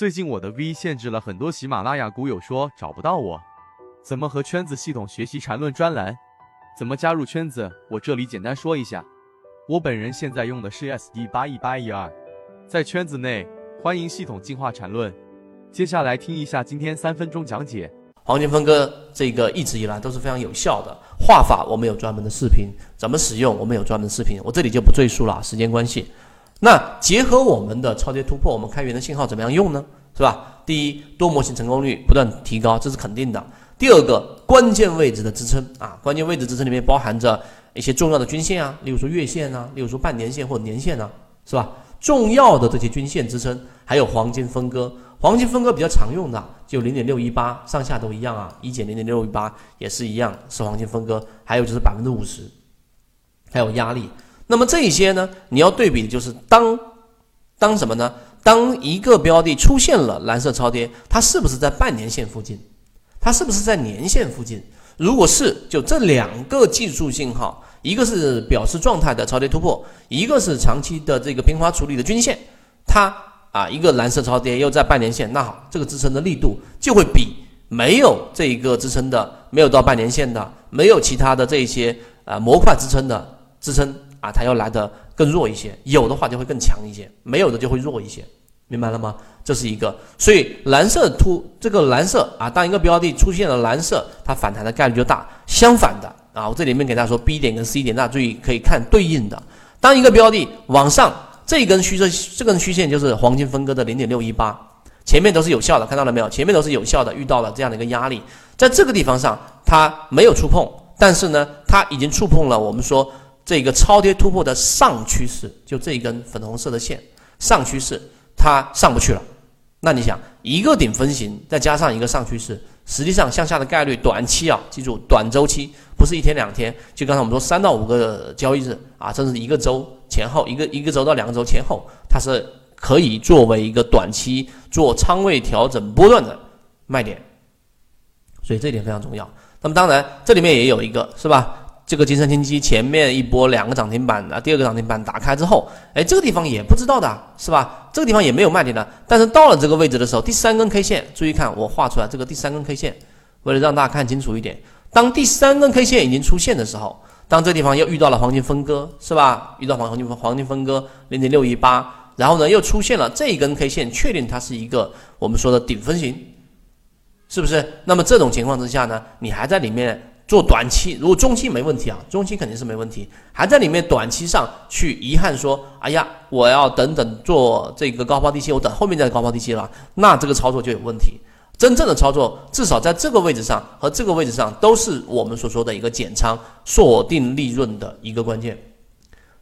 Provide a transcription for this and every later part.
最近我的 V 限制了很多喜马拉雅股友说找不到我，怎么和圈子系统学习缠论专栏？怎么加入圈子？我这里简单说一下。我本人现在用的是 SD 八一八一二，在圈子内欢迎系统进化缠论。接下来听一下今天三分钟讲解。黄金分割这个一直以来都是非常有效的画法，我们有专门的视频，怎么使用我们有专门的视频，我这里就不赘述了，时间关系。那结合我们的超跌突破，我们开源的信号怎么样用呢？是吧？第一，多模型成功率不断提高，这是肯定的。第二个，关键位置的支撑啊，关键位置支撑里面包含着。一些重要的均线啊，例如说月线啊，例如说半年线或者年线啊，是吧？重要的这些均线支撑，还有黄金分割，黄金分割比较常用的就零点六一八上下都一样啊，一减零点六一八也是一样是黄金分割，还有就是百分之五十，还有压力。那么这些呢，你要对比的就是当当什么呢？当一个标的出现了蓝色超跌，它是不是在半年线附近？它是不是在年线附近？如果是就这两个技术信号，一个是表示状态的超跌突破，一个是长期的这个平滑处理的均线，它啊一个蓝色超跌又在半年线，那好，这个支撑的力度就会比没有这一个支撑的，没有到半年线的，没有其他的这些啊模块支撑的支撑啊，它要来的更弱一些，有的话就会更强一些，没有的就会弱一些。明白了吗？这是一个，所以蓝色突这个蓝色啊，当一个标的出现了蓝色，它反弹的概率就大。相反的啊，我这里面给大家说 B 点跟 C 点，大家注意可以看对应的。当一个标的往上，这根虚线这根虚线就是黄金分割的零点六一八，前面都是有效的，看到了没有？前面都是有效的，遇到了这样的一个压力，在这个地方上它没有触碰，但是呢，它已经触碰了我们说这个超跌突破的上趋势，就这一根粉红色的线上趋势。它上不去了，那你想一个顶分型再加上一个上趋势，实际上向下的概率短期啊，记住短周期不是一天两天，就刚才我们说三到五个交易日啊，甚至一个周前后，一个一个周到两个周前后，它是可以作为一个短期做仓位调整波段的卖点，所以这一点非常重要。那么当然这里面也有一个是吧？这个金山天机前面一波两个涨停板啊，第二个涨停板打开之后，哎，这个地方也不知道的是吧？这个地方也没有卖点的。但是到了这个位置的时候，第三根 K 线，注意看我画出来这个第三根 K 线，为了让大家看清楚一点，当第三根 K 线已经出现的时候，当这地方又遇到了黄金分割，是吧？遇到黄黄金黄金分割零点六一八，然后呢又出现了这一根 K 线，确定它是一个我们说的顶分型，是不是？那么这种情况之下呢，你还在里面。做短期，如果中期没问题啊，中期肯定是没问题，还在里面短期上去遗憾说，哎呀，我要等等做这个高抛低吸，我等后面再高抛低吸了，那这个操作就有问题。真正的操作，至少在这个位置上和这个位置上，都是我们所说的一个减仓锁定利润的一个关键。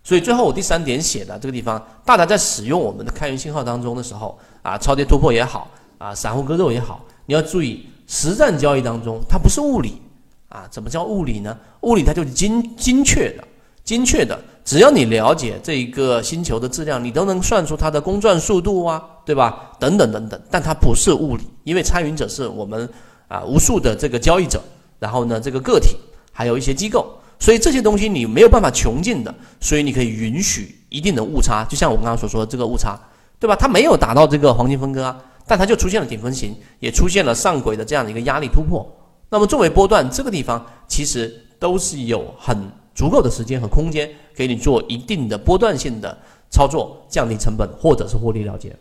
所以最后我第三点写的这个地方，大家在使用我们的开源信号当中的时候啊，超跌突破也好啊，散户割肉也好，你要注意，实战交易当中它不是物理。啊，怎么叫物理呢？物理它就是精精确的，精确的。只要你了解这一个星球的质量，你都能算出它的公转速度啊，对吧？等等等等。但它不是物理，因为参与者是我们啊无数的这个交易者，然后呢这个个体，还有一些机构，所以这些东西你没有办法穷尽的，所以你可以允许一定的误差。就像我刚刚所说的这个误差，对吧？它没有达到这个黄金分割啊，但它就出现了顶分型，也出现了上轨的这样的一个压力突破。那么作为波段这个地方，其实都是有很足够的时间和空间给你做一定的波段性的操作，降低成本或者是获利了结。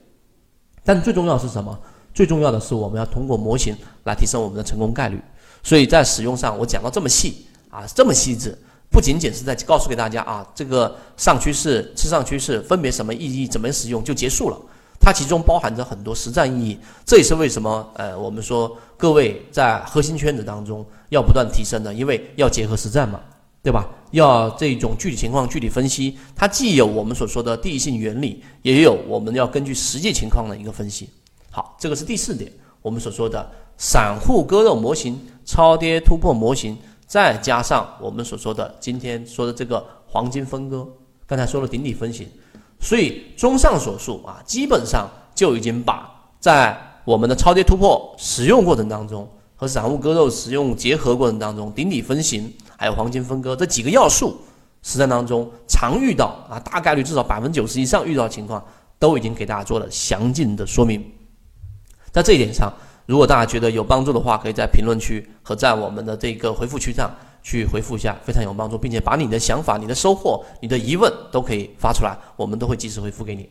但最重要是什么？最重要的是我们要通过模型来提升我们的成功概率。所以在使用上，我讲到这么细啊，这么细致，不仅仅是在告诉给大家啊，这个上趋势、次上趋势分别什么意义、怎么使用就结束了。它其中包含着很多实战意义，这也是为什么呃，我们说各位在核心圈子当中要不断提升的，因为要结合实战嘛，对吧？要这种具体情况具体分析，它既有我们所说的第一性原理，也有我们要根据实际情况的一个分析。好，这个是第四点，我们所说的散户割肉模型、超跌突破模型，再加上我们所说的今天说的这个黄金分割，刚才说了顶底分型。所以，综上所述啊，基本上就已经把在我们的超跌突破使用过程当中和散户割肉使用结合过程当中，顶底分型还有黄金分割这几个要素，实战当中常遇到啊，大概率至少百分之九十以上遇到的情况，都已经给大家做了详尽的说明。在这一点上，如果大家觉得有帮助的话，可以在评论区和在我们的这个回复区上去回复一下，非常有帮助，并且把你的想法、你的收获、你的疑问都可以发出来，我们都会及时回复给你。